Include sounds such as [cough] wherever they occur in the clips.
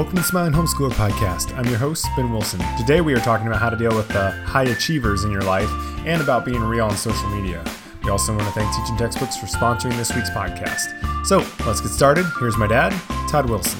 Welcome to Smiling Homeschooler Podcast. I'm your host, Ben Wilson. Today we are talking about how to deal with the high achievers in your life and about being real on social media. We also want to thank Teaching Textbooks for sponsoring this week's podcast. So let's get started. Here's my dad, Todd Wilson.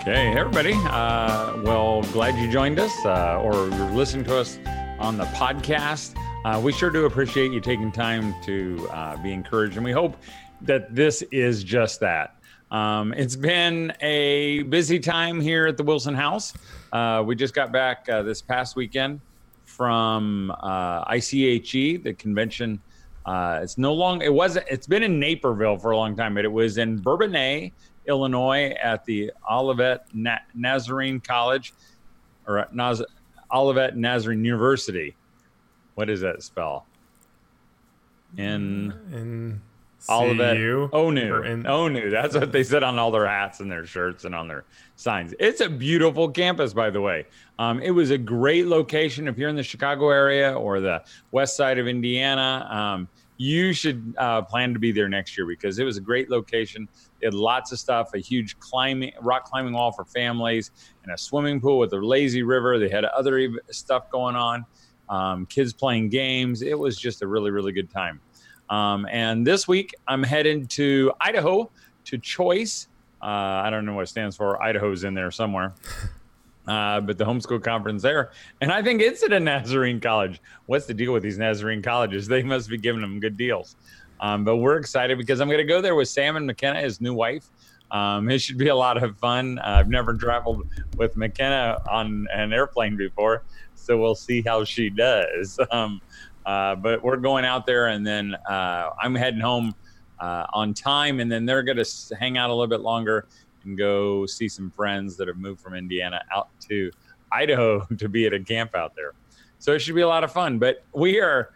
Okay, hey everybody. Uh, well, glad you joined us uh, or you're listening to us on the podcast. Uh, we sure do appreciate you taking time to uh, be encouraged, and we hope that this is just that. Um, it's been a busy time here at the Wilson House. Uh, we just got back uh, this past weekend from uh, ICHE, the convention. Uh, it's no longer. It was. It's been in Naperville for a long time, but it was in Bourbonnais, Illinois, at the Olivet Na- Nazarene College, or Naz- Olivet Nazarene University. What does that spell? In In Olivet CU, Onu. or in- Onu. That's what they said on all their hats and their shirts and on their signs. It's a beautiful campus, by the way. Um, it was a great location. If you're in the Chicago area or the west side of Indiana, um, you should uh, plan to be there next year because it was a great location. They had lots of stuff, a huge climbing rock climbing wall for families, and a swimming pool with a lazy river. They had other stuff going on, um, kids playing games. It was just a really, really good time. Um, and this week, I'm heading to Idaho to Choice. Uh, I don't know what it stands for. Idaho's in there somewhere. [laughs] Uh, but the homeschool conference there. And I think it's at a Nazarene college. What's the deal with these Nazarene colleges? [laughs] They must be giving them good deals. Um, but we're excited because I'm going to go there with Sam and McKenna, his new wife. Um, it should be a lot of fun. Uh, I've never traveled with McKenna on an airplane before, so we'll see how she does. [laughs] Um, uh, but we're going out there, and then uh, I'm heading home uh, on time, and then they're going to hang out a little bit longer and go see some friends that have moved from Indiana out to Idaho [laughs] to be at a camp out there. So it should be a lot of fun. But we are.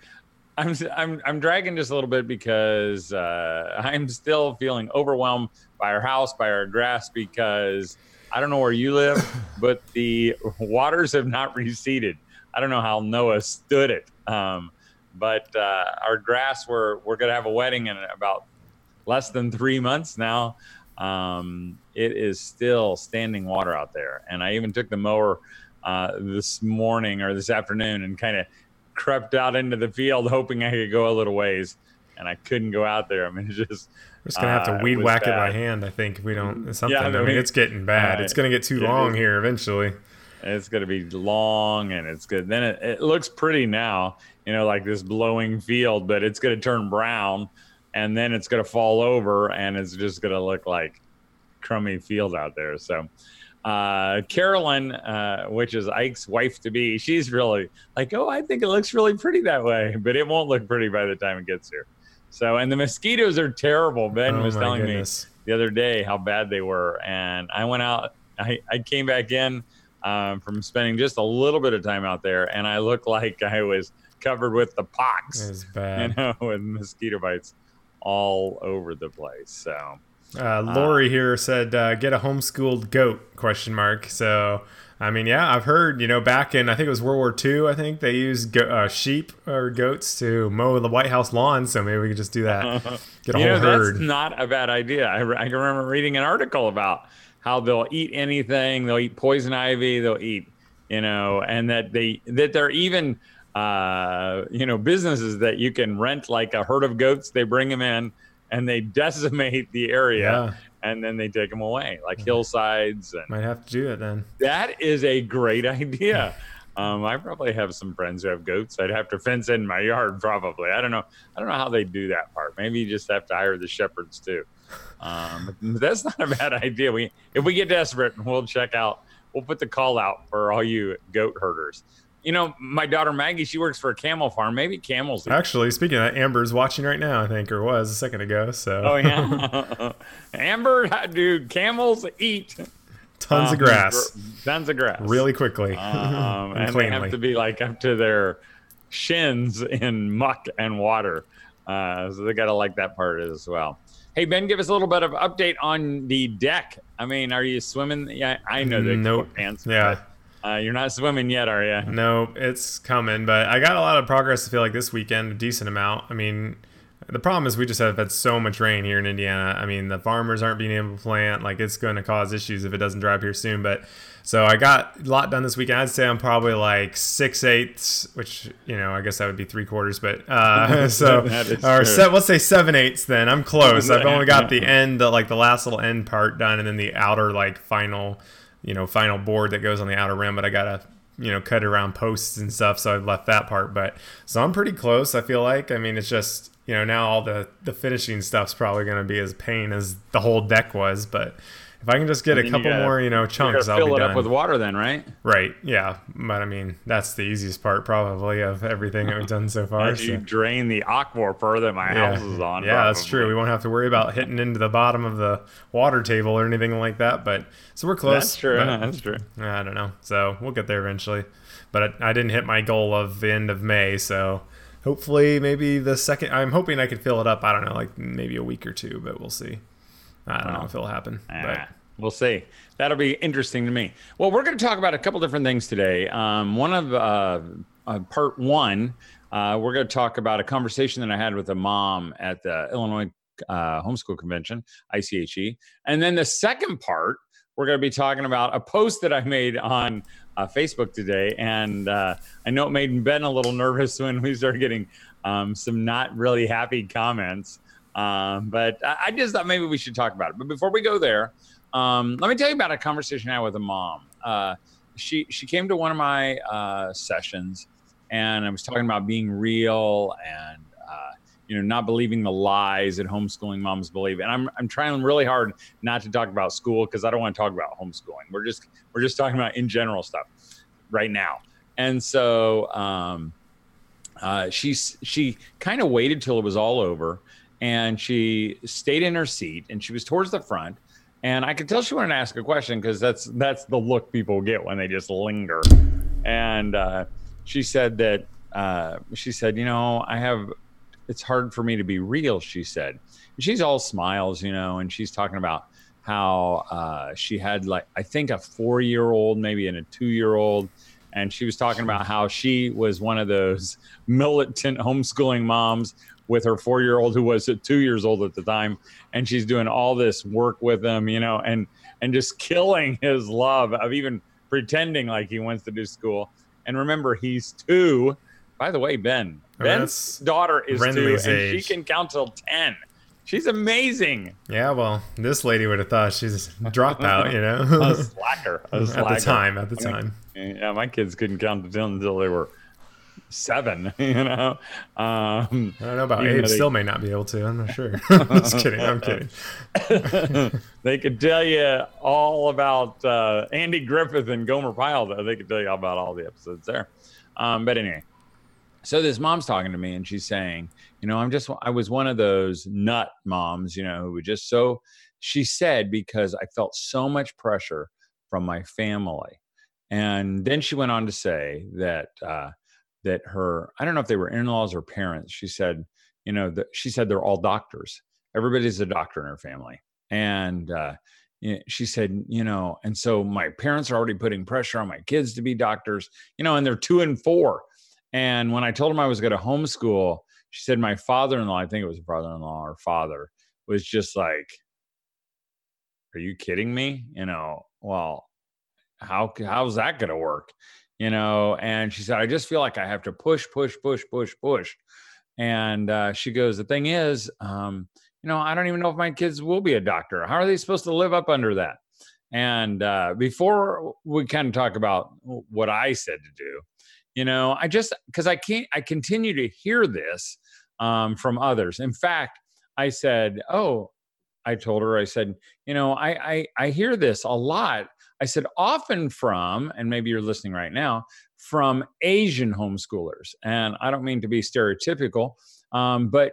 I'm I'm I'm dragging just a little bit because uh, [laughs] I'm still feeling overwhelmed by our house, by our grass, because I don't know where you live, [coughs] but the waters have not receded. I don't know how Noah stood it. Um, but uh, our grass, we're we're gonna have a wedding in about less than three months now. Um, it is still standing water out there, and I even took the mower uh, this morning or this afternoon and kind of crept out into the field, hoping I could go a little ways, and I couldn't go out there. I mean, [laughs] it's just We're just gonna have uh, to weed it whack it by hand. I think if we don't it's something. Yeah, I I mean, it's getting bad. uh, it's gonna get too long is. here eventually. It's going to be long and it's good. Then it, it looks pretty now, you know, like this blowing field, but it's going to turn brown and then it's going to fall over and it's just going to look like crummy field out there. So, uh, Carolyn, uh, which is Ike's wife to be, she's really like, oh, I think it looks really pretty that way, [laughs] but it won't look pretty by the time it gets here. So, and the mosquitoes are terrible. Ben oh was telling me the other day how bad they were and i went out i, I came back in um, from spending just a little bit of time out there and i looked [laughs] like i was covered with the pox It's you bad. know [laughs] with mosquito bites all over the place so Uh, Lori here said, uh, "Get a homeschooled goat?" Question mark. So, I mean, yeah, I've heard. You know, back in I think it was World War II. I think they used go- uh, sheep or goats to mow the White House lawn. So maybe we could just do that. [laughs] Get a you whole know herd. that's not a bad idea I, re- I can remember reading an article about how they'll eat anything they'll eat poison ivy they'll eat you know and that they that they're even uh you know businesses that you can rent like a herd of goats they bring them in and they [laughs] decimate the area Yeah. and then they take them away like hillsides and Might have to do it then. that is a great [laughs] idea. Um, I probably have some friends who have goats. I'd have to fence in my yard [laughs] probably. I don't know. I don't know how they do that part. Maybe you just have to hire the shepherds too. Um, that's not a bad idea. We if we get desperate, we'll check out. We'll put the call out for all you goat herders. You know, my daughter Maggie, she works for a camel farm. Maybe camels. Actually, speaking of that, Amber's watching right now. I think or was a second ago. So Oh yeah, [laughs] Amber, do camels eat tons of um, grass, gr- Tons of grass. really quickly um, and [laughs] and they have to be like up to their shins in muck and water. Uh, so they got to like that part as well. Hey Ben, give us a little bit of update on the deck. I mean, are you swimming? Yeah, I know the Nope. pants. Yeah. but, uh, you're not swimming yet, are you? No, it's coming, but I got a lot of progress. I feel like this weekend, a decent amount. I mean, The problem is we just have had so much rain here in Indiana. I mean, the farmers aren't being able to plant. Like it's going to cause issues if it doesn't dry up here soon. But so I got a lot done this weekend. I'd say I'm probably like six eighths, which you know I guess that would be three quarters. But uh, [laughs] so or se- let's say seven eighths. Then I'm close. [laughs] I've only got the end, the, like the last little end part done, and then the outer like final, you know, final board that goes on the outer rim. But I gotta you know cut around posts and stuff so i've left that part but so i'm pretty close i feel like i mean it's just you know now all the the finishing stuff's probably to be as pain as the whole deck was but if I can just get a couple gotta, more, you know, chunks, I'll fill it done. up with water, then, right? Right. Yeah. But I mean, that's the easiest part, probably, of everything that we've done so far. As so. you drain the aquifer that my yeah. house is on. Yeah, probably. that's true. We won't have to worry about hitting into the bottom of the water table or anything like that. But so we're close. That's true. [laughs] That's true. I don't know. So we'll get there eventually. But I, I didn't hit my goal of the end of May, so hopefully maybe the second. I'm hoping I could fill it up. I don't know, like maybe a week or two, but we'll see. I don't know if it'll happen. Ah. But We'll see. That'll be interesting to me. Well, we're going to talk about a couple different things today. Um, one of uh, uh, part one, uh, we're going to talk about a conversation that I had with a mom at the Illinois uh, Homeschool Convention, ICHE. And then the second part, we're going to be talking about a post that I made on uh, Facebook today. And uh, I know it made Ben a little nervous when we started getting um, some not really happy comments. Um, but I just thought maybe we should talk about it. But before we go there, um, let me tell you about a conversation I had with a mom. Uh, she she came to one of my uh, sessions, and I was talking about being real and uh, you know not believing the lies that homeschooling moms believe. And I'm I'm trying really hard not to talk about school because I don't want to talk about homeschooling. We're just we're just talking about in general stuff right now. And so um, uh, she she kind of waited till it was all over, and she stayed in her seat, and she was towards the front and I could tell she wanted to ask a question because that's that's the look people get when they just linger. And uh, she said that uh, she said, you know, I have. It's hard for me to be real. She said, she's all smiles, you know, and she's talking about how uh, she had like I think a four year old, maybe and a two year old, and she was talking about how she was one of those [laughs] militant homeschooling moms with her four year old who was two years old at the time, and she's doing all this work with him, you know, and and just [laughs] killing his love of even pretending like he wants to do school. And remember, he's two. By the way, Ben, oh, Ben's daughter is Renly's two, age. and she can count till ten. She's amazing. Yeah, well, this lady would have thought she's [laughs] a dropout, you know. a slacker. A slacker. [laughs] At the time, at the time. I mean, yeah, my kids couldn't count to ten until they were seven. [laughs] You know, um, I don't know about Abe. They, still may not be able to. I'm not sure. [laughs] [laughs] Just kidding. I'm kidding. they could tell you all about uh, Andy Griffith and Gomer Pyle. Though they could tell you about all the episodes there. Um, but anyway, so this mom's talking to me and she's saying, you know, I'm just I was one of those nut moms, you know, who would just so. She said because I felt so much pressure from my family. And then she went on to say that uh, that her i don't know if they were in-laws or parents she said you know she said they're all doctors. Everybody's a doctor in her family. And uh, she said you know and so my parents are already putting pressure on my kids to be doctors you know and they're two and four. And when i told them i was going to homeschool she said my father-in-law i think it was a father-in-law or father was just like are you kidding me? You know well how how's that going to work you know and she said i just feel like i have to push push push push push. And uh, she goes the thing is um, you know i don't even know if my kids will be a doctor. How are they supposed to live up under that? And uh, before we kind of talk about what i said to do you know i just because i can't i continue to hear this um, from others. In fact i said oh i told her i said you know I, I i hear this a lot I said, often from, and maybe you're listening right now, from Asian homeschoolers. And I don't mean to be stereotypical, um, but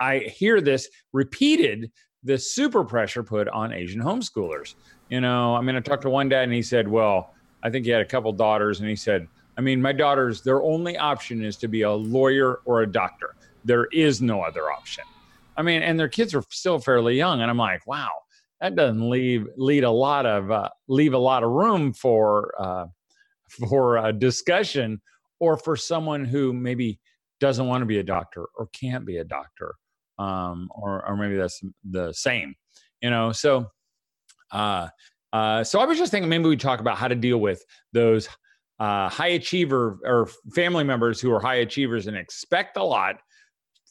I hear this repeated the super pressure put on Asian homeschoolers. You know, I mean, I talked to one dad and he said, well, I think he had a couple daughters, and he said, I mean, my daughters, their only option is to be a lawyer or a doctor. There is no other option. I mean, and their kids are still fairly young. And I'm like, wow, that doesn't leave lead a lot of uh, leave a lot of room for uh, for a discussion or for someone who maybe doesn't want to be a doctor or can't be a doctor um, or or maybe that's the same. You know, so uh, uh, so I was just thinking maybe we talk about how to deal with those uh, high achiever or family members who are high achievers and expect a lot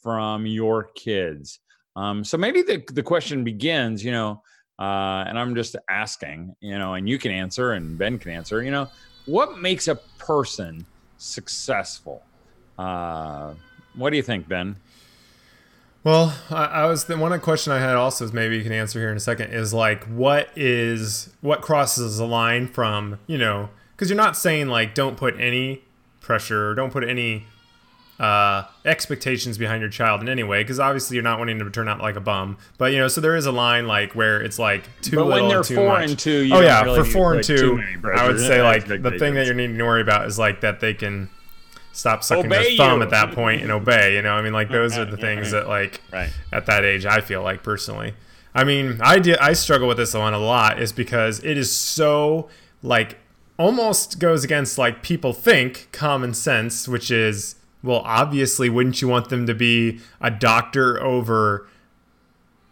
from your kids. Um, so maybe the the question begins, you know, uh, and I'm just asking, you know, and you can answer and Ben can answer, you know, what makes a person successful? Uh, what do you think, Ben? Well, I, I was the one question I had also is maybe you can answer here in a second is like what is what crosses the line from you know because you're not saying like don't put any pressure, don't put any uh, expectations behind your child in any way because obviously you're not wanting to turn out like a bum but you know so there is a line like where it's like too but little when they're too four much. and two oh yeah really for need, four and like, two i would say like the thing that you're needing to worry about is like that they can stop sucking Obey their thumb you. at that point and obey you know i mean like [laughs] those are the things that like Right. at that age i feel like personally i mean i did i struggle with this one a lot is because it is so like almost goes against like people think common sense which is well obviously wouldn't you want them to be a doctor over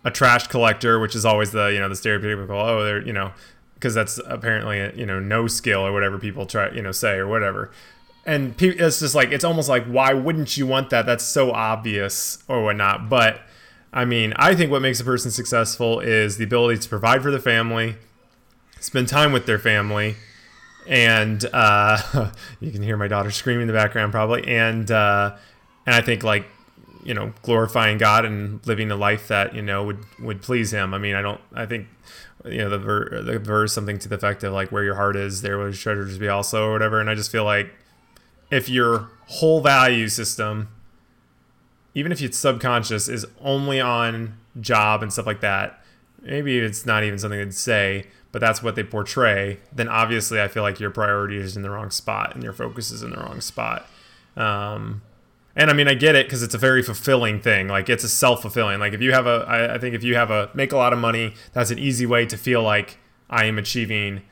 a trash collector which is always the you know the stereotypical oh they're you know because that's apparently you know no skill or whatever people try you know say or whatever. And pe- it's just like it's almost like why wouldn't you want that? That's so obvious or whatnot. But i mean i think what makes a person successful is the ability to provide for the family spend time with their family and uh, [laughs] you can hear my daughter screaming in the background probably. And uh, and i think like you know glorifying god and living a life that you know would would please him. I mean i don't i think you know the, ver- the verse something to the effect of like where your heart is there will treasures be also or whatever. And i just feel like if your whole value system even if it's subconscious is only on job and stuff like that maybe it's not even something they'd say but that's what they portray then obviously i feel like your priority is in the wrong spot and your focus is in the wrong spot. Um, and i mean i get it because it's a very fulfilling thing. Like it's a self-fulfilling like if you have a I, I think if you have a make a lot of money that's an easy way to feel like i am achieving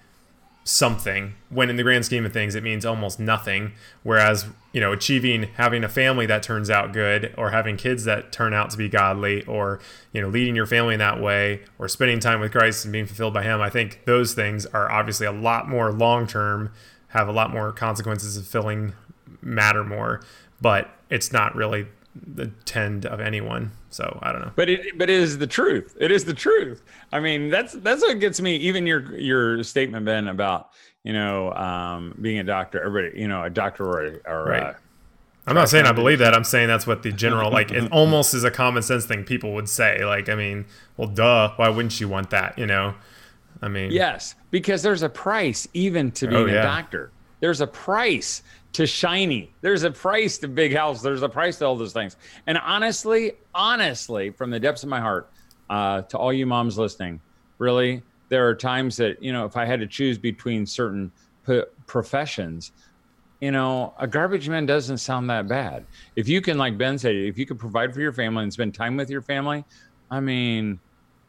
something when in the grand scheme of things it means almost nothing. Whereas you know achieving having a family that turns out good or having kids that turn out to be godly or you know leading your family in that way or spending time with christ and being fulfilled by him i think those things are obviously a lot more long term have a lot more consequences of filling matter more. But it's not really the tend of anyone so i don't know But it but it is the truth. It is the truth. I mean, that's that's what gets me. Even your your statement, Ben, about you know um, being a doctor. Everybody, you know, a doctor or, or Right. uh, I'm not saying I believe that. I'm saying that's what the [laughs] general like. It almost is a common sense thing people would say. Like, I mean, well, duh. Why wouldn't you want that? You know, I mean, yes, because there's a price even to being Oh, yeah. a doctor. There's a price to shiny. There's a price to big house. There's a price to all those things. And honestly, honestly, from the depths of my heart, uh, to all you moms listening, really, there are times that you know, if I had to choose between certain p- professions, you know, a garbage man doesn't sound that bad. If you can, like Ben said, if you can provide for your family and spend time with your family, I mean,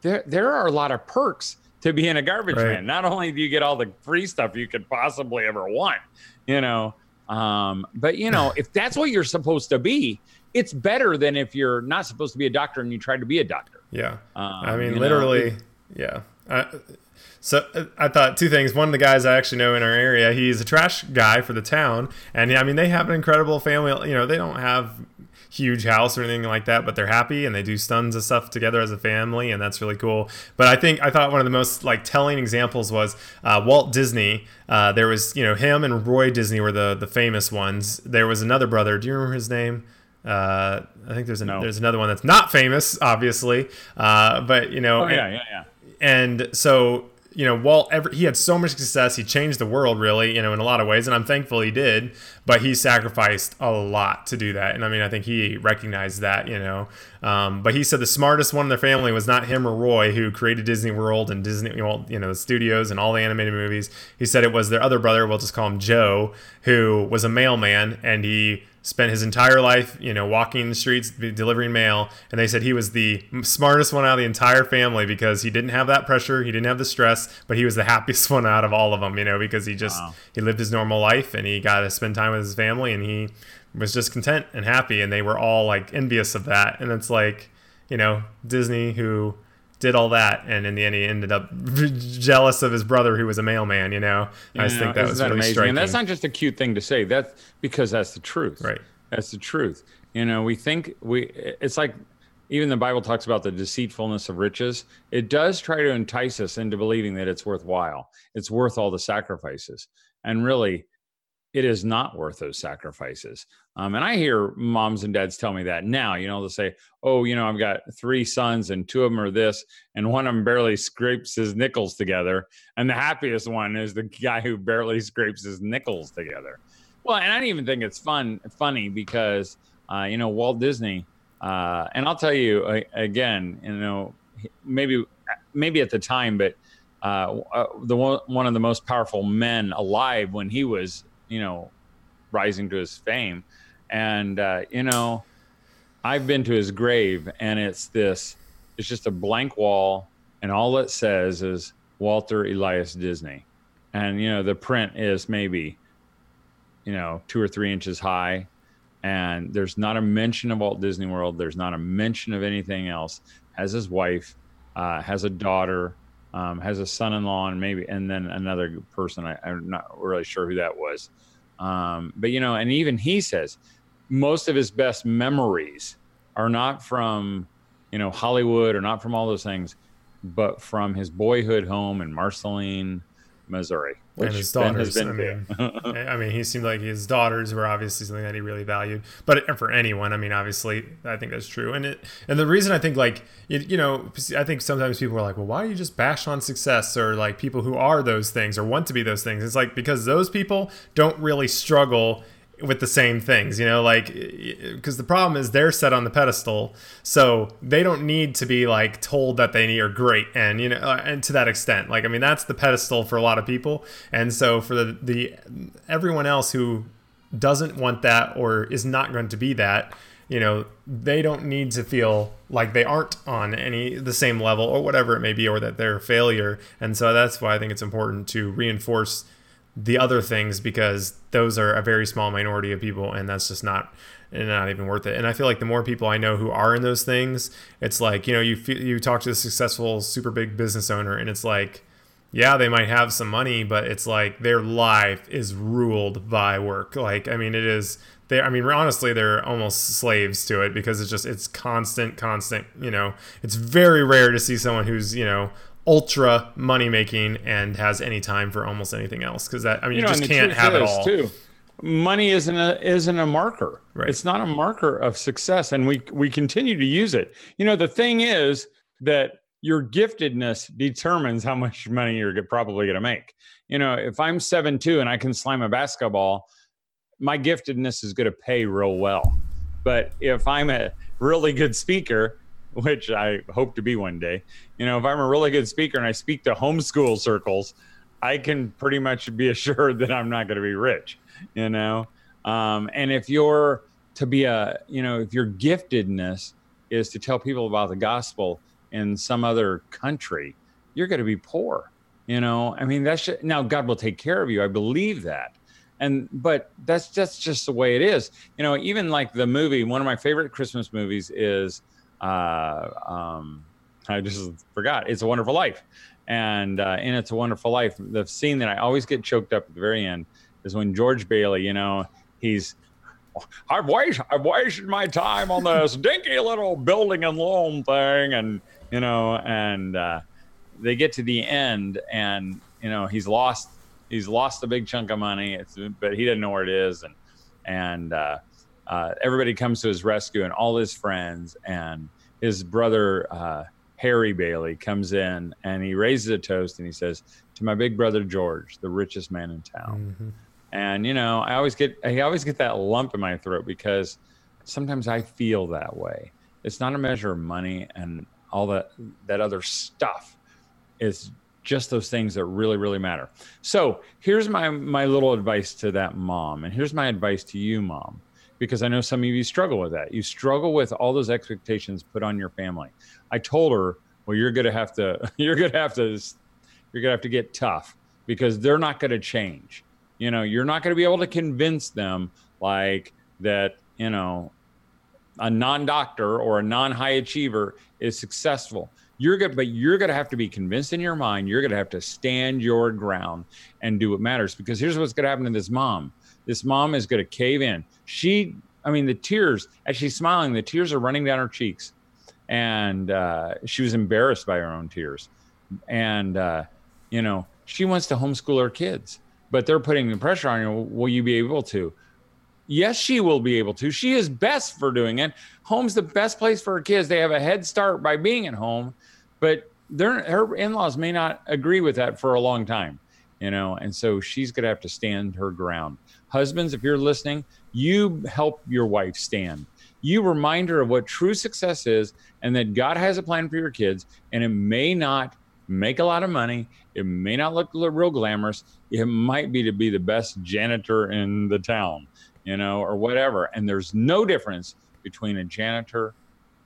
there there are a lot of perks to being a garbage Right. man. Not only do you get all the free stuff you could possibly ever want, you know, um, but you know, if that's what you're supposed to be, it's better than if you're not supposed to be a doctor and you try to be a doctor. yeah. Um, I mean, you know, literally, yeah. I, so I thought two things. One of the guys I actually know in our area, he's a trash guy for the town, and I mean, they have an incredible family. You know, they don't have huge house or anything like that, but they're happy and they do tons of stuff together as a family, and that's really cool. But I think I thought one of the most like telling examples was uh, Walt Disney. Uh, there was you know him and Roy Disney were the the famous ones. There was another brother. Do you remember his name? Uh, I think there's an, No. there's another one that's not famous, obviously. Uh, but you know, Oh yeah, yeah, yeah. and so you know walt ever he had so much success he changed the world really you know in a lot of ways and i'm thankful he did but he sacrificed a lot to do that and i mean i think he recognized that you know. Um, but he said the smartest one in their family was not him or roy who created disney world and disney you know the studios and all the animated movies. He said it was their other brother we'll just call him joe who was a mailman and he spent his entire life, you know, walking the streets, delivering mail. And they said he was the smartest one out of the entire family because he didn't have that pressure, he didn't have the stress, but he was the [laughs] happiest one out of all of them, you know, because he just Wow. he lived his normal life and he got to spend time with his family and he was just content and happy and they were all like envious of that. And it's like you know, Disney who did all that, and in the end, he ended up [laughs] jealous of his brother who was a mailman. You know, you I just think that was that really amazing? striking. And that's not just a cute thing to say. That's because that's the truth. Right. That's the truth. You know, we think we. It's like even the Bible talks about the deceitfulness of riches. It does try to entice us into believing that it's worthwhile. It's worth all the sacrifices, and really, it is not worth those sacrifices. Um, and I hear moms and dads tell me that now. You know, they'll say, "Oh, you know, I've got three sons, and two of them are this, and one of them barely scrapes his nickels together, and the happiest one is the guy who barely scrapes his nickels together." Well, and I don't even think it's fun funny because uh, you know Walt Disney, uh, and I'll tell you uh, again, you know, maybe maybe at the time, but uh, uh, the one, one of the most powerful men alive when he was you know rising to his fame, and uh, you know, I've been to his grave, and it's this, it's just a blank wall, and all it says is Walter Elias Disney, and you know the print is maybe you know, two or three inches high. And there's not a mention of Walt Disney World. There's not a mention of anything else. Has his wife, uh, has a daughter, um, has a son-in-law, and maybe, and then another person. I, am not really sure who that was. Um, but you know, and even he says most of his best memories are not from, you know, Hollywood or not from all those things, but from his boyhood home in Marceline, Missouri. and his daughters. I mean, [laughs] I mean, he seemed like his daughters were obviously something that he really valued. But for anyone, I mean, obviously, I think that's true. And it, and the reason I think like you, you know, I think sometimes people are like, well, why do you just bash on success or like people who are those things or want to be those things? It's like because those people don't really struggle with the same things, you know, like because the problem is they're set on the pedestal, so they don't need to be like told that they are great, and you know, uh, and to that extent, like I mean, that's the pedestal for a lot of people, and so for the the everyone else who doesn't want that or is not going to be that, you know, they don't need to feel like they aren't on any the same level or whatever it may be, or that they're a failure, and so that's why I think it's important to reinforce the other things because those are a very small minority of people and that's just not not even worth it. And i feel like the more people i know who are in those things it's like you know you feel, you talk to a successful super big business owner and it's like yeah they might have some money but it's like their life is ruled by work. Like i mean it is they i mean honestly they're almost slaves to it because it's just it's constant constant you know. It's very rare to see someone who's you know ultra money making and has any time for almost anything else because that I mean you, you know, just can't have it all. Too. Money isn't a isn't a marker. Right. It's not a marker of success, and we we continue to use it. You know, the thing is that your giftedness determines how much money you're probably going to make. You know, if I'm seven two and I can slam a basketball, my giftedness is going to pay real well. But if I'm a really good speaker [laughs] which I hope to be one day. You know, if I'm a really good speaker and I speak to homeschool circles, I can pretty much be [laughs] assured that I'm not going to be rich, you know? Um, and if you're to be a, you know, if your giftedness is to tell people about the gospel in some other country, you're going to be poor, you know? I mean, that's just, now God will take care of you. I believe that. And, but that's, that's just the way it is. You know, even like the movie, one of my favorite Christmas movies is, uh, um, I just forgot. It's a Wonderful Life, and uh, in It's a Wonderful Life, the scene that I always get choked up at the very end is when George Bailey, you know, he's I've wasted I've wasted my time on this dinky little building and loan thing, and you know, and uh, they get to the end, and you know, he's lost he's lost a big chunk of money, but he doesn't know where it is, and and uh, uh, everybody comes to his rescue and all his friends and his brother uh, Harry Bailey comes in and he raises a toast and he says to my big brother George, the richest man in town. Mm-hmm. And you know, I always get I always get that lump in my throat because sometimes I feel that way. It's not a measure of money and all that that other stuff. It's just those things that really really matter. So, here's my my little advice to that mom and here's my advice to you mom because I know some of you struggle with that. You struggle with all those expectations put on your family. I told her, well, you're gonna have to, [laughs] you're gonna have to, you're gonna have to get tough because they're not gonna change. You know, you're not gonna be able to convince them like that. You know, a non-doctor or a non-high achiever is successful you're good but you're to have to be convinced in your mind you're to have to stand your ground and do what matters because here's what's to happen to this mom this mom is going to cave in she i mean the tears as she's smiling the tears are running down her cheeks and uh, she was embarrassed by her own tears and uh, you know she wants to homeschool her kids but they're putting the pressure on you. will you be able to Yes, she will be able to. She is best for doing it. Home's the best place for her kids. They have a head start by being at home, but their her in-laws may not agree with that for a long time, you know, and so she's going to have to stand her ground. Husbands, if you're listening, you help your wife stand. You remind her of what true success is and that God has a plan for your kids, and it may not make a lot of money. It may not look real glamorous. It might be to be the best janitor in the town you know, or whatever. And there's no difference between a janitor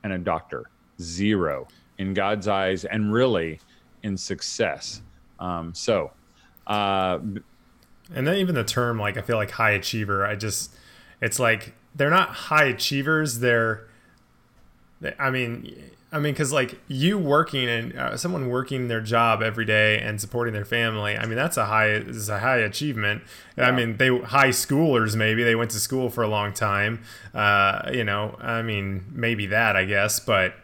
and a doctor. Zero in God's eyes, and really in success. Um, so, uh, and then even the term, like I feel like high achiever, I just, it's like they're not high achievers. They're, I mean, I mean, because like you working and uh, someone working their job every day and supporting their family, I mean, that's a high is a high achievement. Yeah. I mean, they high schoolers maybe they went to school for a long time. Uh, you know, I mean, maybe that I guess, but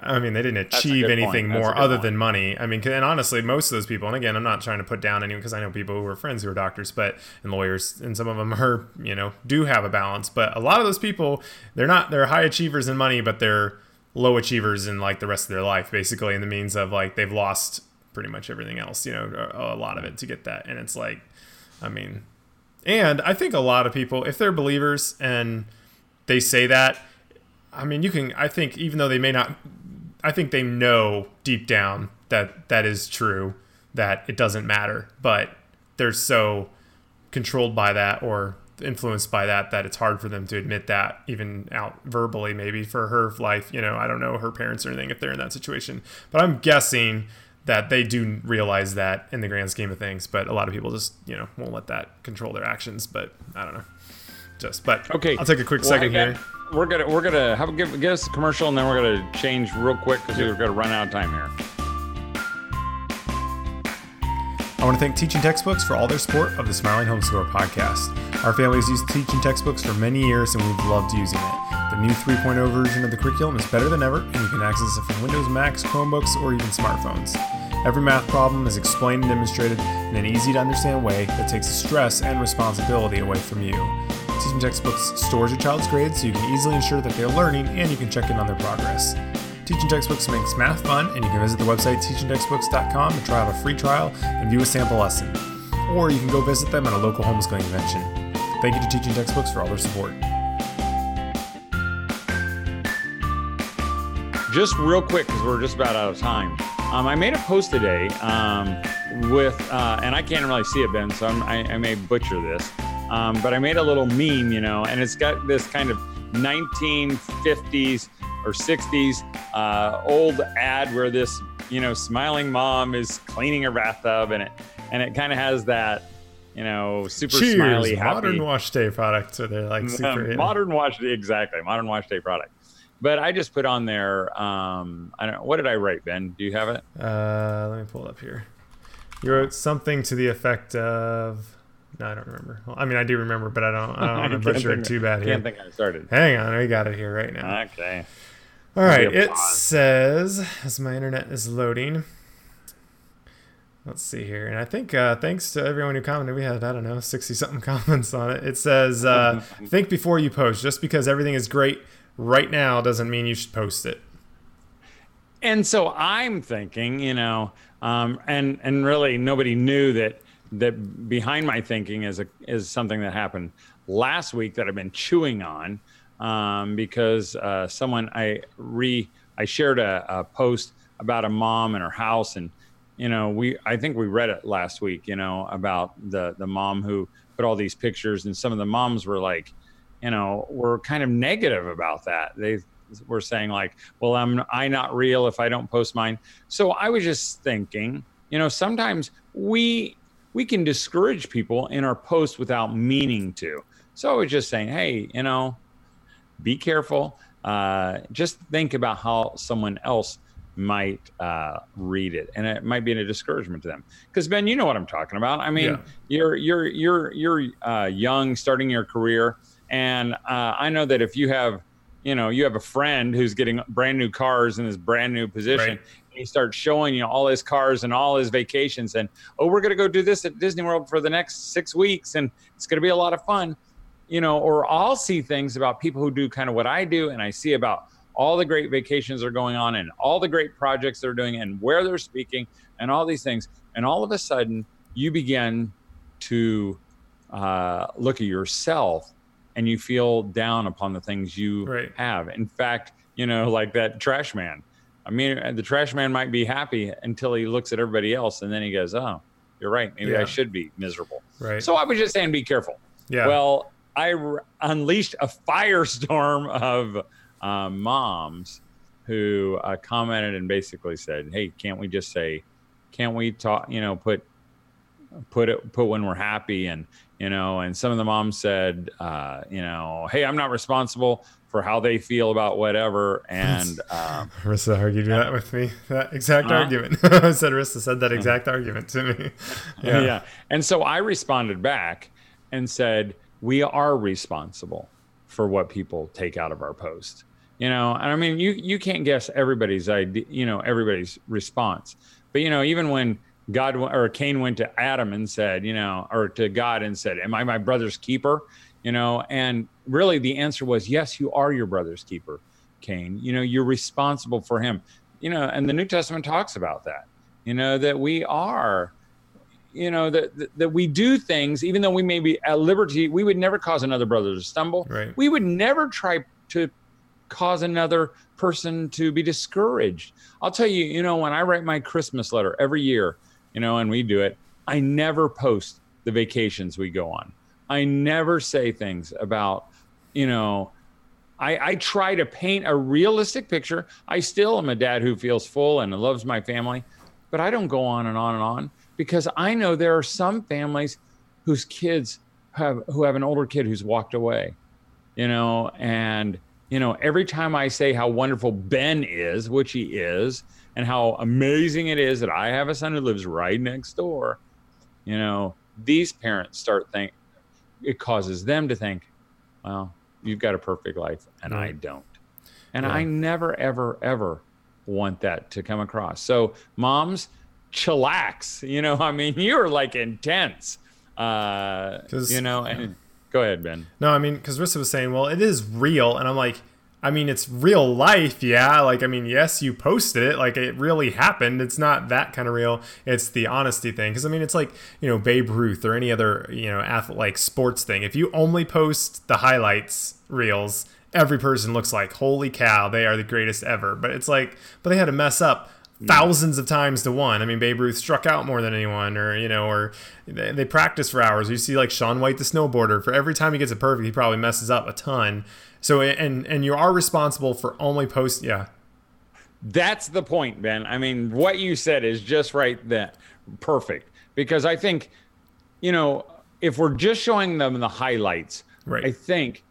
I mean, they didn't achieve anything more other point. than money. I mean, and honestly, most of those people, and again, I'm not trying to put down anyone because I know people who are friends who are doctors, but and lawyers, and some of them are, you know, do have a balance. But a lot of those people, they're not, they're high achievers in money, but they're low achievers in like the rest of their life, basically, in the means of like they've lost pretty much everything else, you know, a, lot of it to get that. And it's like, I mean, and I think a lot of people, if they're believers and they say that, I mean, you can, I think, even though they may not, I think they know deep down that that is true, that it doesn't matter, but they're so controlled by that or influenced by that that it's hard for them to admit that even out verbally maybe for her life you know i don't know her parents or anything if they're in that situation. But i'm guessing that they do realize that in the grand scheme of things but a lot of people just you know won't let that control their actions but i don't know. Just but okay. I'll take a quick well, second here we're gonna we're gonna have give, give us a commercial and then we're gonna change real quick because we're gonna run out of time here I want to thank Teaching Textbooks for all their support of the Smiling Homeschooler podcast. Our family has used Teaching Textbooks for many years and we've loved using it. The new 3.0 version of the curriculum is better than ever, and you can access it from Windows, Macs, Chromebooks, or even smartphones. Every math problem is explained and demonstrated in an easy to understand way that takes the stress and responsibility away from you. Teaching Textbooks stores your child's grades so you can easily ensure that they're learning and you can check in on their progress. Teaching Textbooks makes math fun, and you can visit the website teachingtextbooks.com to try out a free trial and view a sample lesson. Or you can go visit them at a local homeschooling convention. Thank you to Teaching Textbooks for all their support. Just real quick, because we're just about out of time. Um, I made a post today um, with, uh, and I can't really see it, Ben, so I, I may butcher this. Um, but I made a little meme, you know, and it's got this kind of 1950s or 60s uh, old ad where this you know smiling mom is cleaning her bathtub and it and it kind of has that you know super Cheers, smiley modern wash day product so they're like super modern wash day exactly modern wash day product but I just put on there um I don't know what did I write Ben? Do you have it? Uh let me pull it up here. You wrote something to the effect of no, I don't remember. Well, I mean, I do remember, but I don't. I don't [laughs] want to butcher it too bad here. Can't think I started. Hang on, we got it here right now. Okay. All right, it says as my internet is loading. Let's see here, and I think uh, thanks to everyone who commented, we had I don't know sixty something [laughs] comments on it. It says uh, [laughs] think before you post. Just because everything is great right now doesn't mean you should post it. And so I'm thinking, you know, um, and and really nobody knew that that behind my thinking is a is something that happened last week that I've been chewing on um, because uh, someone I re I shared a, a, post about a mom and her house, and you know we I think we read it last week. You know about the the mom who put all these pictures, and some of the moms were like, you know, were kind of negative about that. They were saying like, well, I'm I not real if I don't post mine. So I was just thinking, you know, sometimes we we can discourage people in our posts without meaning to. So I was just saying, hey, you know, be careful. uh, just think about how someone else might uh, read it, and it might be a discouragement to them. Because Ben, you know what I'm talking about. I mean, yeah. you're you're you're you're uh, young, starting your career, and uh, I know that if you have, you know, you have a friend who's getting brand new cars in his brand new position. Right. He starts showing you all his cars and all his vacations, and oh, we're gonna go do this at Disney World for the next six weeks, and it's gonna be a lot of fun, you know. Or I'll see things about people who do kind of what I do, and I see about all the great vacations are going on and all the great projects they're doing and where they're speaking and all these things. And all of a sudden, you begin to uh, look at yourself and you feel down upon the things you right. have. In fact, you know, like that trash man. I mean, the trash man might be happy until he looks at everybody else and then he goes, oh, you're right. Maybe yeah. I should be miserable. Right. So I was just saying, be careful. Yeah. Well, I re- unleashed a firestorm [laughs] of um, moms who uh, commented and basically said, "Hey, can't we just say, can't we talk? You know, put put it put when we're happy and you know." And some of the moms said, uh, "You know, hey, I'm not responsible." For how they feel about whatever, and um, [laughs] Rissa argued yeah. that with me. That exact uh, argument. [laughs] I said Rissa said that exact uh, argument to me. [laughs] Yeah. yeah, and so I responded back and said, "We are responsible for what people take out of our post you know and i mean you you can't guess everybody's idea you know everybody's response but you know even when god or cain went to adam and said you know or to god and said am i my brother's keeper you know and really the answer was yes you are your brother's keeper cain you know you're responsible for him you know and the new testament talks about that you know that we are you know that that we do things even though we may be at liberty we would never cause another brother to stumble right. we would never try to cause another person to be discouraged. I'll tell you, you know, when I write my Christmas letter every year, you know, and we do it, I never post the vacations we go on. I never say things about, you know, I, I try to paint a realistic picture. I still am a dad who feels full and loves my family, but I don't go on and on and on because I know there are some families whose kids have who have an older kid who's walked away, you know, and you know, every time I say how wonderful Ben is, which he is, and how amazing it is that I have a son who lives right next door, you know, these parents start think it causes them to think, well, you've got a perfect life and right. I don't. And yeah. I never, ever, ever want that to come across. So, moms, chillax. You know, I mean, [laughs] you're like intense. Uh, you know, and Go ahead, Ben. No, I mean, because Rissa was saying, well, it is real. And I'm like, I mean, it's real life, yeah. Like, I mean, yes, you posted it, like it really happened. It's not that kind of real. It's the honesty thing. Because I mean, it's like you know Babe Ruth or any other you know athlete like sports thing. If you only post the highlights reels, every person looks like holy cow, they are the greatest ever. But it's like, but they had to mess up Mm. thousands of times to one. I mean, Babe Ruth struck out more than anyone, or you know, or they, they practice for hours. You see, like Shaun White, the snowboarder, for every time he gets it perfect, he probably messes up a ton. So, and and you are responsible for only post. Yeah, that's the point, Ben. I mean, what you said is just right. That perfect because I think, you know, if we're just showing them the highlights, right. I think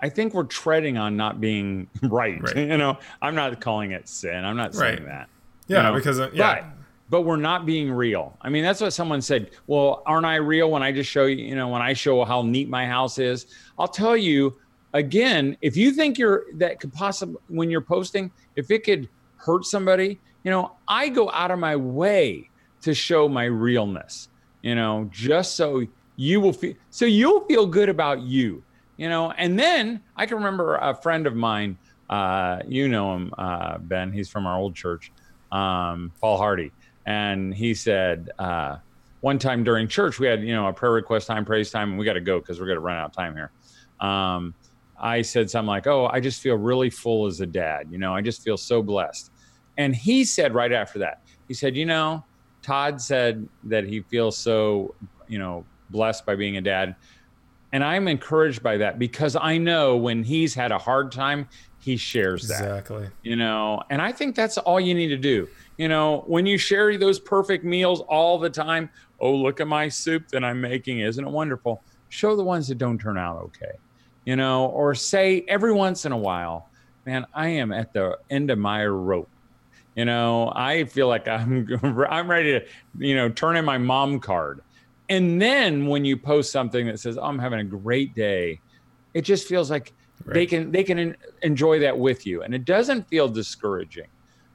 I think we're treading on not being [laughs] right. right. [laughs] You know, I'm not calling it sin. I'm not saying right. that. Yeah, you know? because uh, yeah. But, but we're not being real. I mean, that's what someone said. Well, aren't I real when I just show you, you know, when I show how neat my house is? I'll tell you again, if you think you're that could possibly when you're posting, if it could hurt somebody, you know, I go out of my way to show my realness, you know, just so you will feel so you'll feel good about you you know. And then I can remember a friend of mine, uh, you know him, uh, Ben. He's from our old church, um, Paul Hardy, and he said uh, one time during church we had you know a prayer request time, praise time, and we got to go because we're going to run out of time here. Um, I said something like, "Oh, I just feel really full as a dad. You know, I just feel so blessed." And he said right after that, he said, "You know, Todd said that he feels so, you know, blessed by being a dad." And I'm encouraged by that because I know when he's had a hard time, he shares that. Exactly. You know, and I think that's all you need to do. You know, when you share those perfect meals all the time, oh, look at my soup that I'm making. Isn't it wonderful? Show the ones that don't turn out okay. You know, or say every once in a while, man, I am at the end of my rope. You know, I feel like I'm [laughs] I'm ready to, you know, turn in my mom card. And then when you post something that says, oh, "I'm having a great day," it just feels like right. they can they can enjoy that with you, and it doesn't feel discouraging.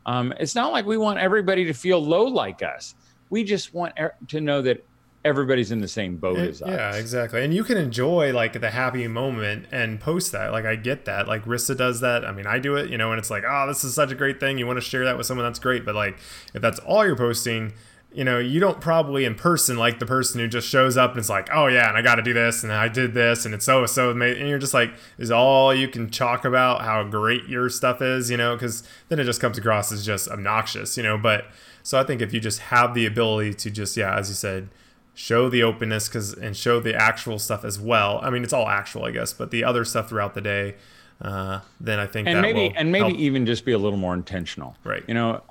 Um, it's not like we want everybody to feel low like us. We just want er- to know that everybody's in the same boat it, as us. Yeah, exactly. And you can enjoy like the happy moment and post that. Like I get that. Like Rissa does that. I mean, I do it, you know, and it's like, oh, this is such a great thing. You want to share that with someone that's great. But like if that's all you're posting, you know, you don't probably in person like the person who just shows up and it's like, oh yeah, and I got to do this and I did this and it's so so amazing. And you're just like, is all you can talk about how great your stuff is, you know? Because then it just comes across as just obnoxious, you know. But so I think if you just have the ability to just, yeah, as you said, show the openness because and show the actual stuff as well. I mean, it's all actual, I guess, but the other stuff throughout the day. Uh, then I think that and maybe and maybe help. even just be a little more intentional, right? You know,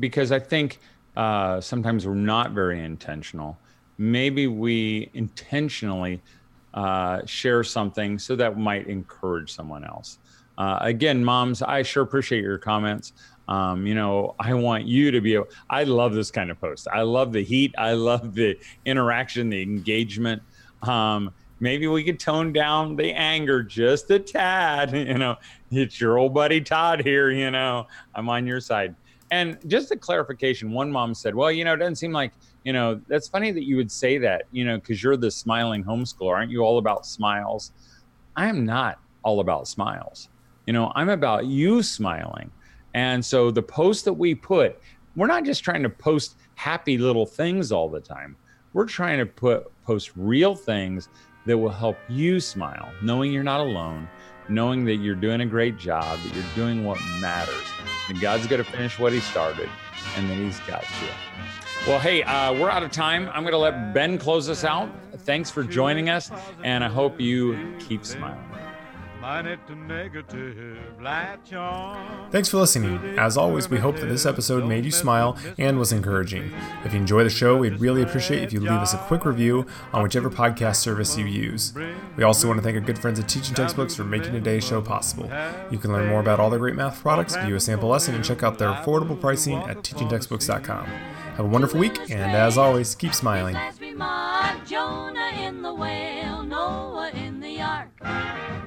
because I think uh, sometimes we're not very intentional. Maybe we intentionally uh, share something so that might encourage someone else. Uh, again, moms, I sure appreciate your comments. Um, you know, I want you to be. I love this kind of post. I love the heat. I love the interaction, the engagement. Um, maybe we could tone down the anger just a tad. [laughs] You know, it's your old buddy Todd here. You know, I'm on your side. And just a clarification, one mom said, "Well, you know, it doesn't seem like you know. That's funny that you would say that. You know, because you're the smiling homeschooler. Aren't you all about smiles? I am not all about smiles. You know, I'm about you smiling." And so the posts that we put, we're not just trying to post happy little things all the time. We're trying to put post real things that will help you smile, knowing you're not alone, knowing that you're doing a great job, that you're doing what matters. And God's going to finish what He started, and then He's got you. Well, hey, uh, we're out of time. I'm going to let Ben close us out. Thanks for joining us, and I hope you keep smiling. Thanks for listening. As always, we hope that this episode made you smile and was encouraging. If you enjoy the show, we'd really appreciate if you leave us a quick review on whichever podcast service you use. We also want to thank our good friends at Teaching Textbooks for making today's show possible. You can learn more about all their great math products, view a sample lesson, and check out their affordable pricing at teachingtextbooks.com. Have a wonderful week, and as always, keep smiling.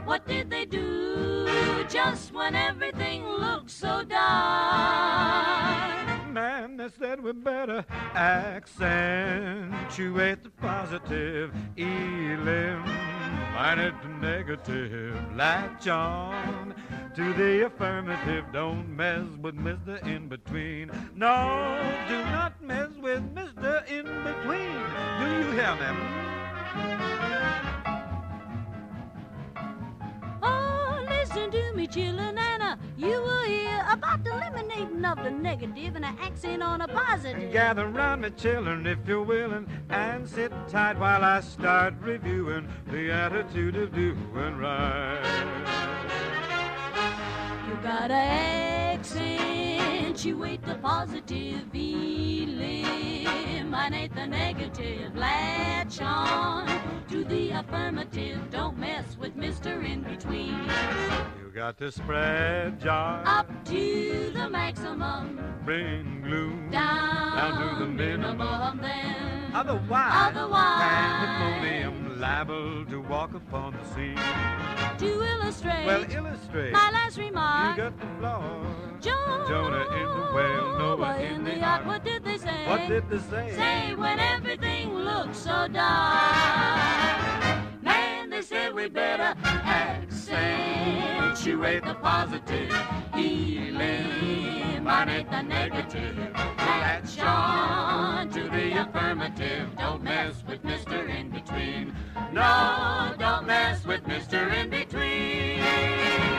What did they do just when everything looked so dark? Man, they said we better accentuate the positive, eliminate the negative, latch on to the affirmative. Don't mess with Mr. In Between. No, do not mess with Mr. In Between. Do you hear me? Oh, listen to me, chillin' Anna. You will hear about the eliminating of the negative and an accent on a positive. Gather round me, children, if you're willing, and sit tight while I start reviewing the attitude of doing right. You gotta accentuate the positive, eliminate the negative, latch on to the affirmative. Don't mess with Mr. In Between. You got to spread joy up to the maximum. Bring gloom down, down to the minimum. minimum then. Otherwise, otherwise, pandemonium liable to walk upon the scene to illustrate. Well, illustrate. My last remark. You got the floor. Jonah, Jonah in the whale, Noah in, in the ark. What did they say? What did they say? Say when everything looks so dark. Man, they said we better accentuate the positive, eliminate the negative, action to the affirmative. Don't mess with Mr. In Between. No, don't mess with Mr. In Between.